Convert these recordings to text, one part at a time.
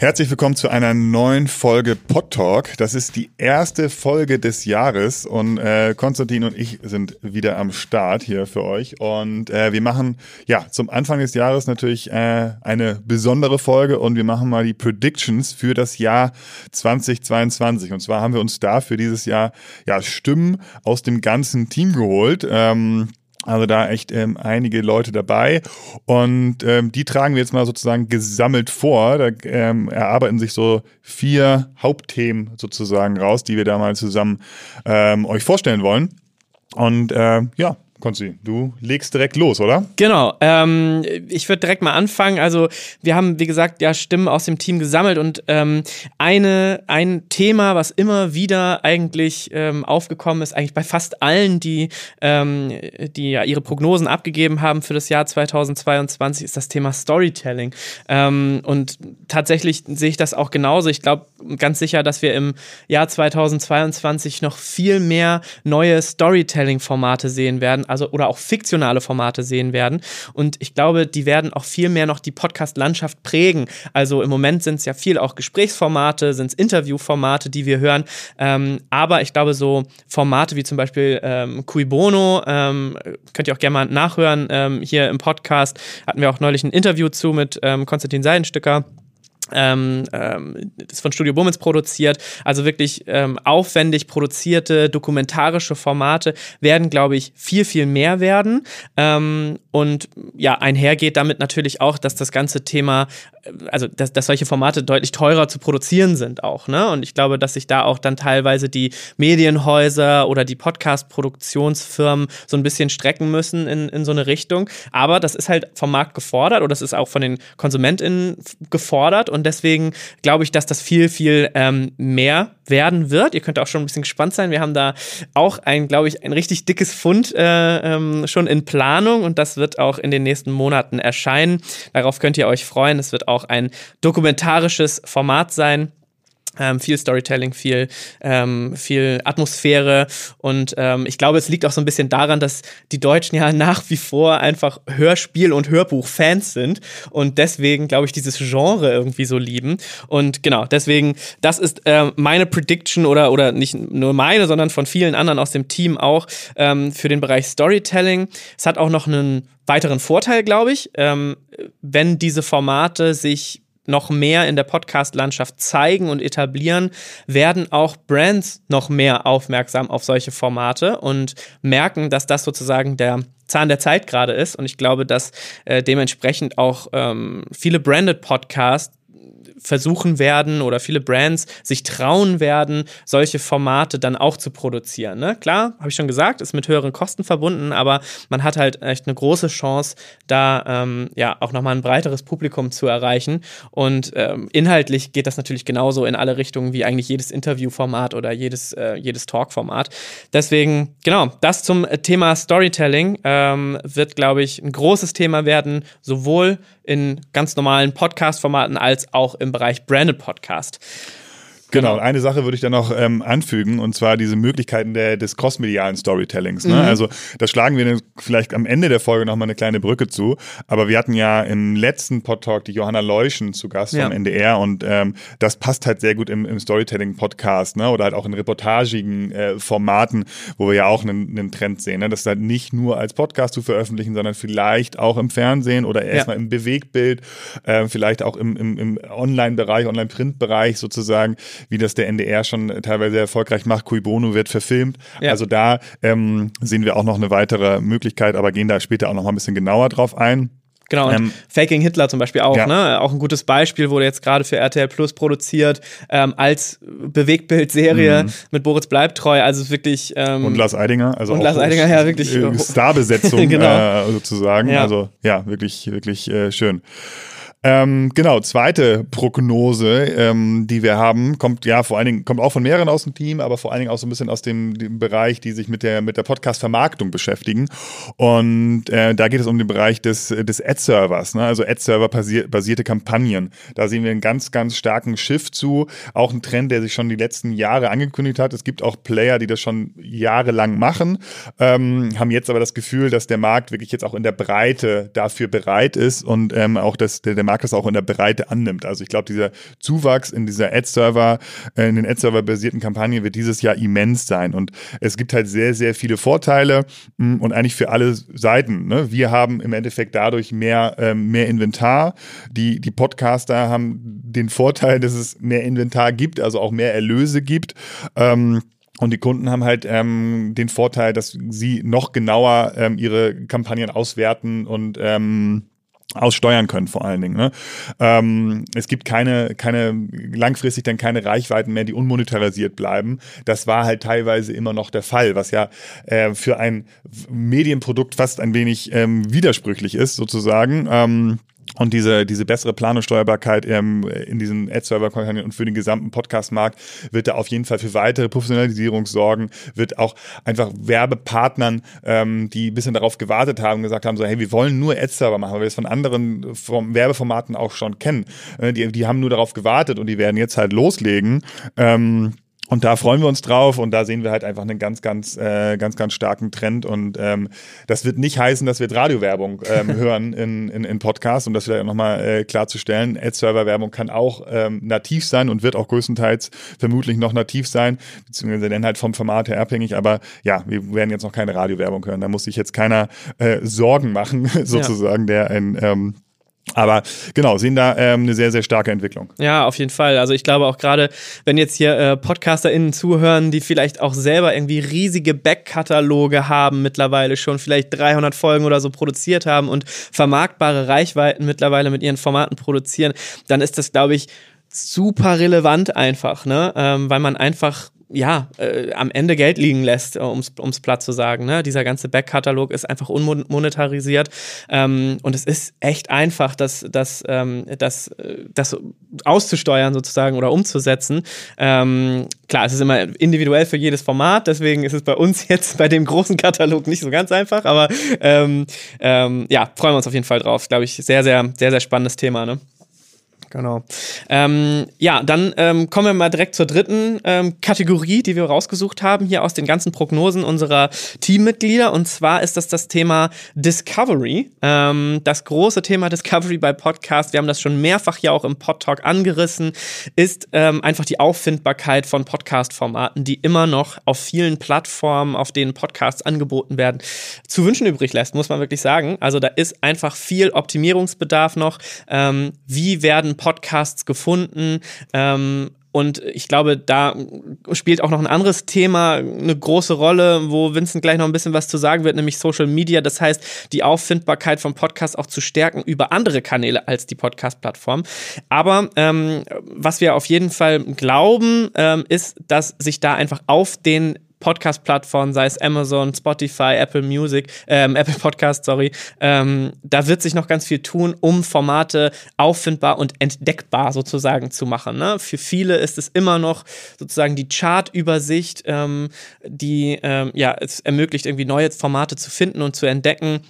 Herzlich willkommen zu einer neuen Folge Pod Talk. Das ist die erste Folge des Jahres und äh, Konstantin und ich sind wieder am Start hier für euch und äh, wir machen ja zum Anfang des Jahres natürlich äh, eine besondere Folge und wir machen mal die Predictions für das Jahr 2022 und zwar haben wir uns da für dieses Jahr ja Stimmen aus dem ganzen Team geholt. Ähm, also da echt ähm, einige Leute dabei und ähm, die tragen wir jetzt mal sozusagen gesammelt vor. Da ähm, erarbeiten sich so vier Hauptthemen sozusagen raus, die wir da mal zusammen ähm, euch vorstellen wollen. Und äh, ja, Konzi, du legst direkt los, oder? Genau. Ähm, ich würde direkt mal anfangen. Also wir haben, wie gesagt, ja Stimmen aus dem Team gesammelt und ähm, eine, ein Thema, was immer wieder eigentlich ähm, aufgekommen ist, eigentlich bei fast allen, die, ähm, die ja ihre Prognosen abgegeben haben für das Jahr 2022, ist das Thema Storytelling. Ähm, und tatsächlich sehe ich das auch genauso. Ich glaube ganz sicher, dass wir im Jahr 2022 noch viel mehr neue Storytelling-Formate sehen werden also oder auch fiktionale Formate sehen werden. Und ich glaube, die werden auch viel mehr noch die Podcast-Landschaft prägen. Also im Moment sind es ja viel auch Gesprächsformate, sind es Interviewformate, die wir hören. Ähm, aber ich glaube, so Formate wie zum Beispiel ähm, Cui Bono, ähm, könnt ihr auch gerne mal nachhören. Ähm, hier im Podcast hatten wir auch neulich ein Interview zu mit ähm, Konstantin Seidenstücker ähm, ähm, ist von Studio Bummens produziert. Also wirklich ähm, aufwendig produzierte dokumentarische Formate werden, glaube ich, viel, viel mehr werden. Ähm, und ja, einhergeht damit natürlich auch, dass das ganze Thema, äh, also dass, dass solche Formate deutlich teurer zu produzieren sind auch. Ne? Und ich glaube, dass sich da auch dann teilweise die Medienhäuser oder die Podcast-Produktionsfirmen so ein bisschen strecken müssen in, in so eine Richtung. Aber das ist halt vom Markt gefordert oder das ist auch von den KonsumentInnen gefordert. Und deswegen glaube ich, dass das viel, viel ähm, mehr werden wird. Ihr könnt auch schon ein bisschen gespannt sein. Wir haben da auch ein, glaube ich, ein richtig dickes Fund äh, ähm, schon in Planung und das wird auch in den nächsten Monaten erscheinen. Darauf könnt ihr euch freuen. Es wird auch ein dokumentarisches Format sein. Ähm, viel Storytelling, viel, ähm, viel Atmosphäre. Und ähm, ich glaube, es liegt auch so ein bisschen daran, dass die Deutschen ja nach wie vor einfach Hörspiel- und Hörbuch-Fans sind und deswegen, glaube ich, dieses Genre irgendwie so lieben. Und genau, deswegen, das ist äh, meine Prediction oder, oder nicht nur meine, sondern von vielen anderen aus dem Team auch ähm, für den Bereich Storytelling. Es hat auch noch einen weiteren Vorteil, glaube ich, ähm, wenn diese Formate sich noch mehr in der Podcast-Landschaft zeigen und etablieren, werden auch Brands noch mehr aufmerksam auf solche Formate und merken, dass das sozusagen der Zahn der Zeit gerade ist. Und ich glaube, dass äh, dementsprechend auch ähm, viele Branded Podcasts versuchen werden oder viele Brands sich trauen werden, solche Formate dann auch zu produzieren. Ne? Klar, habe ich schon gesagt, ist mit höheren Kosten verbunden, aber man hat halt echt eine große Chance, da ähm, ja auch nochmal ein breiteres Publikum zu erreichen. Und ähm, inhaltlich geht das natürlich genauso in alle Richtungen wie eigentlich jedes Interviewformat oder jedes, äh, jedes Talkformat. Deswegen, genau, das zum Thema Storytelling ähm, wird, glaube ich, ein großes Thema werden, sowohl in ganz normalen Podcast-Formaten als auch im Bereich Branded Podcast. Genau, eine Sache würde ich da noch ähm, anfügen, und zwar diese Möglichkeiten der, des crossmedialen Storytellings. Ne? Mhm. Also da schlagen wir vielleicht am Ende der Folge nochmal eine kleine Brücke zu. Aber wir hatten ja im letzten Podtalk die Johanna Leuschen zu Gast ja. vom NDR und ähm, das passt halt sehr gut im, im Storytelling-Podcast ne? oder halt auch in reportagigen äh, Formaten, wo wir ja auch einen, einen Trend sehen. Ne? Das halt nicht nur als Podcast zu veröffentlichen, sondern vielleicht auch im Fernsehen oder erstmal ja. im Bewegtbild, äh, vielleicht auch im, im, im Online-Bereich, Online-Print-Bereich sozusagen wie das der NDR schon teilweise erfolgreich macht. Cui Bono wird verfilmt. Ja. Also da ähm, sehen wir auch noch eine weitere Möglichkeit, aber gehen da später auch noch mal ein bisschen genauer drauf ein. Genau, und ähm, Faking Hitler zum Beispiel auch, ja. ne? Auch ein gutes Beispiel, wurde jetzt gerade für RTL Plus produziert, ähm, als Bewegtbildserie mhm. mit Boris Bleibtreu, also wirklich. Ähm, und Lars Eidinger, also und Lars Eidinger, ja, wirklich. Starbesetzung genau. äh, sozusagen. Ja. Also ja, wirklich, wirklich äh, schön. Ähm, genau, zweite Prognose, ähm, die wir haben, kommt ja vor allen Dingen, kommt auch von mehreren aus dem Team, aber vor allen Dingen auch so ein bisschen aus dem, dem Bereich, die sich mit der, mit der Podcast-Vermarktung beschäftigen. Und äh, da geht es um den Bereich des, des Ad-Servers, ne? also Ad-Server-basierte Kampagnen. Da sehen wir einen ganz, ganz starken Shift zu. Auch ein Trend, der sich schon die letzten Jahre angekündigt hat. Es gibt auch Player, die das schon jahrelang machen, ähm, haben jetzt aber das Gefühl, dass der Markt wirklich jetzt auch in der Breite dafür bereit ist und ähm, auch das, der, der Markt das auch in der Breite annimmt. Also ich glaube, dieser Zuwachs in dieser Ad-Server, äh, in den Ad-Server-basierten Kampagnen wird dieses Jahr immens sein. Und es gibt halt sehr, sehr viele Vorteile mh, mm, und eigentlich für alle Seiten. Ne? Wir haben im Endeffekt dadurch mehr, ähm, mehr Inventar. Die, die Podcaster haben den Vorteil, dass es mehr Inventar gibt, also auch mehr Erlöse gibt. Ähm, und die Kunden haben halt ähm, den Vorteil, dass sie noch genauer ähm, ihre Kampagnen auswerten und ähm, aussteuern können vor allen Dingen. Ne? Ähm, es gibt keine, keine langfristig dann keine Reichweiten mehr, die unmonetarisiert bleiben. Das war halt teilweise immer noch der Fall, was ja äh, für ein Medienprodukt fast ein wenig ähm, widersprüchlich ist sozusagen. Ähm, und diese, diese bessere Planungssteuerbarkeit ähm, in diesen Ad-Server-Kampagnen und für den gesamten Podcast-Markt wird da auf jeden Fall für weitere Professionalisierung sorgen, wird auch einfach Werbepartnern, ähm, die ein bisschen darauf gewartet haben, gesagt haben, so, hey, wir wollen nur Ad-Server machen, weil wir es von anderen vom Werbeformaten auch schon kennen. Äh, die, die haben nur darauf gewartet und die werden jetzt halt loslegen. Ähm, und da freuen wir uns drauf und da sehen wir halt einfach einen ganz, ganz, äh, ganz, ganz starken Trend. Und ähm, das wird nicht heißen, dass wir Radiowerbung ähm, hören in, in, in Podcasts, um das vielleicht nochmal äh, klarzustellen. Ad-Server-Werbung kann auch ähm, nativ sein und wird auch größtenteils vermutlich noch nativ sein, beziehungsweise dann halt vom Format her abhängig. Aber ja, wir werden jetzt noch keine Radiowerbung hören. Da muss sich jetzt keiner äh, Sorgen machen, sozusagen, ja. der ein ähm, aber genau, sehen da ähm, eine sehr, sehr starke Entwicklung. Ja, auf jeden Fall. Also ich glaube auch gerade, wenn jetzt hier äh, PodcasterInnen zuhören, die vielleicht auch selber irgendwie riesige Backkataloge haben, mittlerweile schon vielleicht 300 Folgen oder so produziert haben und vermarktbare Reichweiten mittlerweile mit ihren Formaten produzieren, dann ist das, glaube ich, super relevant einfach, ne? Ähm, weil man einfach ja, äh, am Ende Geld liegen lässt, äh, um es platt zu sagen. Ne? Dieser ganze Backkatalog ist einfach unmonetarisiert ähm, und es ist echt einfach, das, das, ähm, das, äh, das auszusteuern sozusagen oder umzusetzen. Ähm, klar, es ist immer individuell für jedes Format, deswegen ist es bei uns jetzt bei dem großen Katalog nicht so ganz einfach, aber ähm, ähm, ja, freuen wir uns auf jeden Fall drauf. Glaube ich, sehr, sehr, sehr, sehr spannendes Thema. Ne? Genau. Ähm, ja, dann ähm, kommen wir mal direkt zur dritten ähm, Kategorie, die wir rausgesucht haben, hier aus den ganzen Prognosen unserer Teammitglieder. Und zwar ist das das Thema Discovery. Ähm, das große Thema Discovery bei Podcasts, wir haben das schon mehrfach ja auch im Podtalk angerissen, ist ähm, einfach die Auffindbarkeit von Podcast-Formaten, die immer noch auf vielen Plattformen, auf denen Podcasts angeboten werden, zu wünschen übrig lässt, muss man wirklich sagen. Also da ist einfach viel Optimierungsbedarf noch. Ähm, wie werden Podcasts gefunden. Ähm, und ich glaube, da spielt auch noch ein anderes Thema eine große Rolle, wo Vincent gleich noch ein bisschen was zu sagen wird, nämlich Social Media. Das heißt, die Auffindbarkeit von Podcasts auch zu stärken über andere Kanäle als die Podcast-Plattform. Aber ähm, was wir auf jeden Fall glauben, ähm, ist, dass sich da einfach auf den Podcast-Plattformen, sei es Amazon, Spotify, Apple Music, ähm, Apple Podcast, sorry, ähm, da wird sich noch ganz viel tun, um Formate auffindbar und entdeckbar sozusagen zu machen. Ne? Für viele ist es immer noch sozusagen die Chart-Übersicht, ähm, die ähm, ja es ermöglicht, irgendwie neue Formate zu finden und zu entdecken.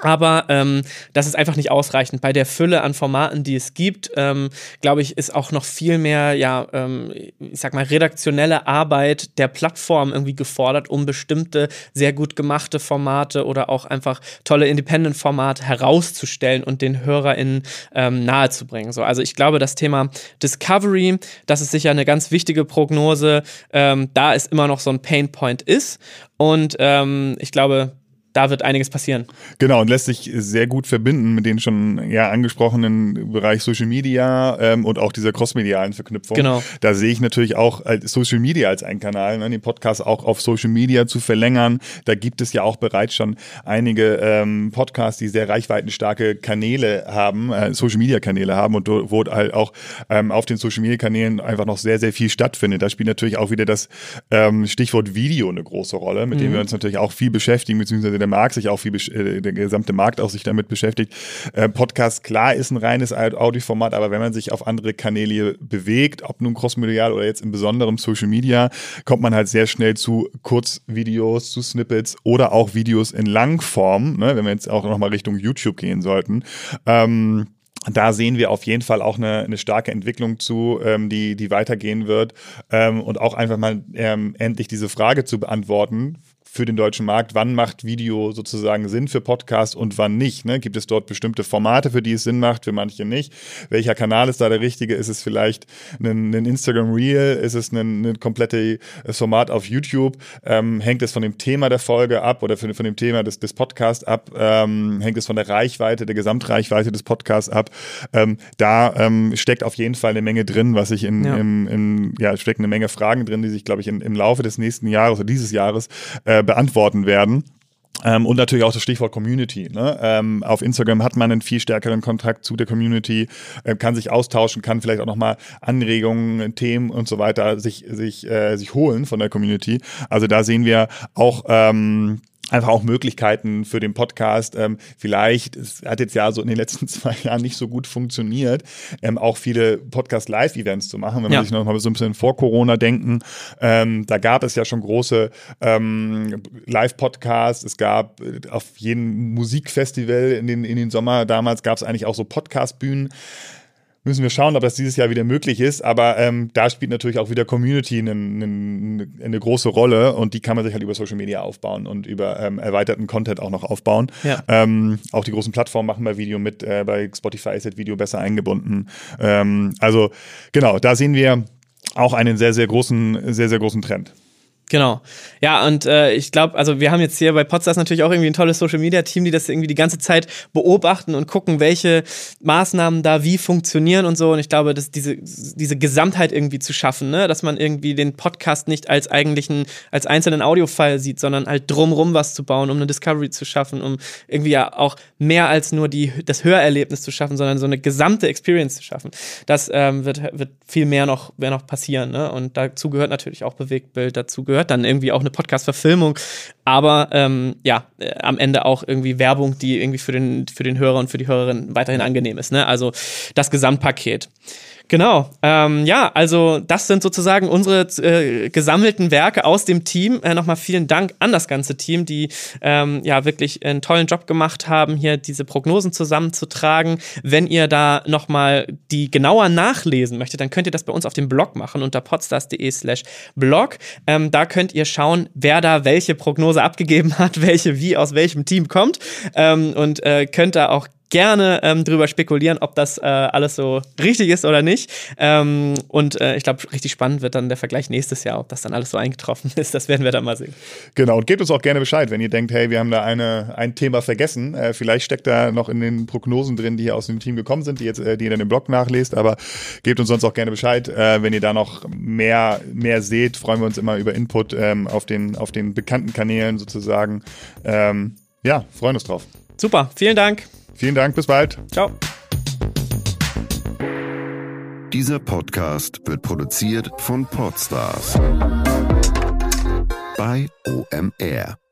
Aber ähm, das ist einfach nicht ausreichend. Bei der Fülle an Formaten, die es gibt, ähm, glaube ich, ist auch noch viel mehr, ja, ähm, ich sag mal, redaktionelle Arbeit der Plattform irgendwie gefordert, um bestimmte sehr gut gemachte Formate oder auch einfach tolle Independent-Formate herauszustellen und den HörerInnen ähm, nahezubringen. So, also ich glaube, das Thema Discovery, das ist sicher eine ganz wichtige Prognose, ähm, da es immer noch so ein Painpoint ist. Und ähm, ich glaube, da wird einiges passieren. Genau, und lässt sich sehr gut verbinden mit den schon ja, angesprochenen Bereich Social Media ähm, und auch dieser crossmedialen Verknüpfung. Genau. Da sehe ich natürlich auch Social Media als einen Kanal, ne, den Podcast auch auf Social Media zu verlängern. Da gibt es ja auch bereits schon einige ähm, Podcasts, die sehr reichweitenstarke Kanäle haben, äh, Social Media Kanäle haben und wo halt auch ähm, auf den Social Media Kanälen einfach noch sehr, sehr viel stattfindet. Da spielt natürlich auch wieder das ähm, Stichwort Video eine große Rolle, mit mhm. dem wir uns natürlich auch viel beschäftigen, beziehungsweise der Markt sich auch viel, äh, der gesamte Markt auch sich damit beschäftigt. Äh, Podcast, klar, ist ein reines Audioformat, aber wenn man sich auf andere Kanäle bewegt, ob nun crossmedial oder jetzt im besonderen Social Media, kommt man halt sehr schnell zu Kurzvideos, zu Snippets oder auch Videos in Langform, ne, wenn wir jetzt auch nochmal Richtung YouTube gehen sollten. Ähm, da sehen wir auf jeden Fall auch eine, eine starke Entwicklung zu, ähm, die, die weitergehen wird. Ähm, und auch einfach mal ähm, endlich diese Frage zu beantworten, für den deutschen Markt. Wann macht Video sozusagen Sinn für Podcast und wann nicht? Ne? Gibt es dort bestimmte Formate, für die es Sinn macht, für manche nicht? Welcher Kanal ist da der richtige? Ist es vielleicht ein, ein Instagram Reel? Ist es ein, ein komplettes Format auf YouTube? Ähm, hängt es von dem Thema der Folge ab oder von, von dem Thema des, des Podcasts ab? Ähm, hängt es von der Reichweite, der Gesamtreichweite des Podcasts ab? Ähm, da ähm, steckt auf jeden Fall eine Menge drin, was ich in, ja. im, in, ja, steckt eine Menge Fragen drin, die sich, glaube ich, in, im Laufe des nächsten Jahres oder dieses Jahres äh, beantworten werden. Ähm, und natürlich auch das Stichwort Community. Ne? Ähm, auf Instagram hat man einen viel stärkeren Kontakt zu der Community, äh, kann sich austauschen, kann vielleicht auch nochmal Anregungen, Themen und so weiter sich, sich, äh, sich holen von der Community. Also da sehen wir auch ähm, einfach auch Möglichkeiten für den Podcast. Ähm, vielleicht, es hat jetzt ja so in den letzten zwei Jahren nicht so gut funktioniert, ähm, auch viele Podcast-Live-Events zu machen. Wenn ja. man sich noch mal so ein bisschen vor Corona denken, ähm, da gab es ja schon große ähm, Live-Podcasts. Es gab äh, auf jedem Musikfestival in den, in den Sommer damals gab es eigentlich auch so Podcast-Bühnen müssen wir schauen, ob das dieses Jahr wieder möglich ist. Aber ähm, da spielt natürlich auch wieder Community eine, eine, eine, große Rolle und die kann man sich halt über Social Media aufbauen und über ähm, erweiterten Content auch noch aufbauen. Ja. Ähm, auch die großen Plattformen machen bei Video mit. Äh, bei Spotify ist das Video besser eingebunden. Ähm, also genau, da sehen wir auch einen sehr, sehr großen, sehr, sehr großen Trend. Genau. Ja, und äh, ich glaube, also wir haben jetzt hier bei Podstars natürlich auch irgendwie ein tolles Social Media Team, die das irgendwie die ganze Zeit beobachten und gucken, welche Maßnahmen da wie funktionieren und so. Und ich glaube, dass diese, diese Gesamtheit irgendwie zu schaffen, ne? dass man irgendwie den Podcast nicht als eigentlichen, als einzelnen Audiofile sieht, sondern halt drumrum was zu bauen, um eine Discovery zu schaffen, um irgendwie ja auch mehr als nur die, das Hörerlebnis zu schaffen, sondern so eine gesamte Experience zu schaffen. Das ähm, wird, wird viel mehr noch, mehr noch passieren. Ne? Und dazu gehört natürlich auch Bewegtbild, dazu gehört gehört dann irgendwie auch eine Podcast-Verfilmung, aber ähm, ja, äh, am Ende auch irgendwie Werbung, die irgendwie für den, für den Hörer und für die Hörerin weiterhin angenehm ist. Ne? Also das Gesamtpaket. Genau. Ähm, ja, also das sind sozusagen unsere äh, gesammelten Werke aus dem Team. Äh, Nochmal vielen Dank an das ganze Team, die ähm, ja wirklich einen tollen Job gemacht haben, hier diese Prognosen zusammenzutragen. Wenn ihr da nochmal die genauer nachlesen möchtet, dann könnt ihr das bei uns auf dem Blog machen unter podstars.de slash blog. Ähm, da könnt ihr schauen, wer da welche Prognose abgegeben hat, welche wie aus welchem Team kommt ähm, und äh, könnt da auch gerne ähm, drüber spekulieren, ob das äh, alles so richtig ist oder nicht. Ähm, und äh, ich glaube, richtig spannend wird dann der Vergleich nächstes Jahr, ob das dann alles so eingetroffen ist. Das werden wir dann mal sehen. Genau, und gebt uns auch gerne Bescheid, wenn ihr denkt, hey, wir haben da eine, ein Thema vergessen. Äh, vielleicht steckt da noch in den Prognosen drin, die hier aus dem Team gekommen sind, die, jetzt, äh, die ihr dann im Blog nachlest. Aber gebt uns sonst auch gerne Bescheid. Äh, wenn ihr da noch mehr, mehr seht, freuen wir uns immer über Input ähm, auf, den, auf den bekannten Kanälen sozusagen. Ähm, ja, freuen uns drauf. Super, vielen Dank. Vielen Dank, bis bald. Ciao. Dieser Podcast wird produziert von Podstars bei OMR.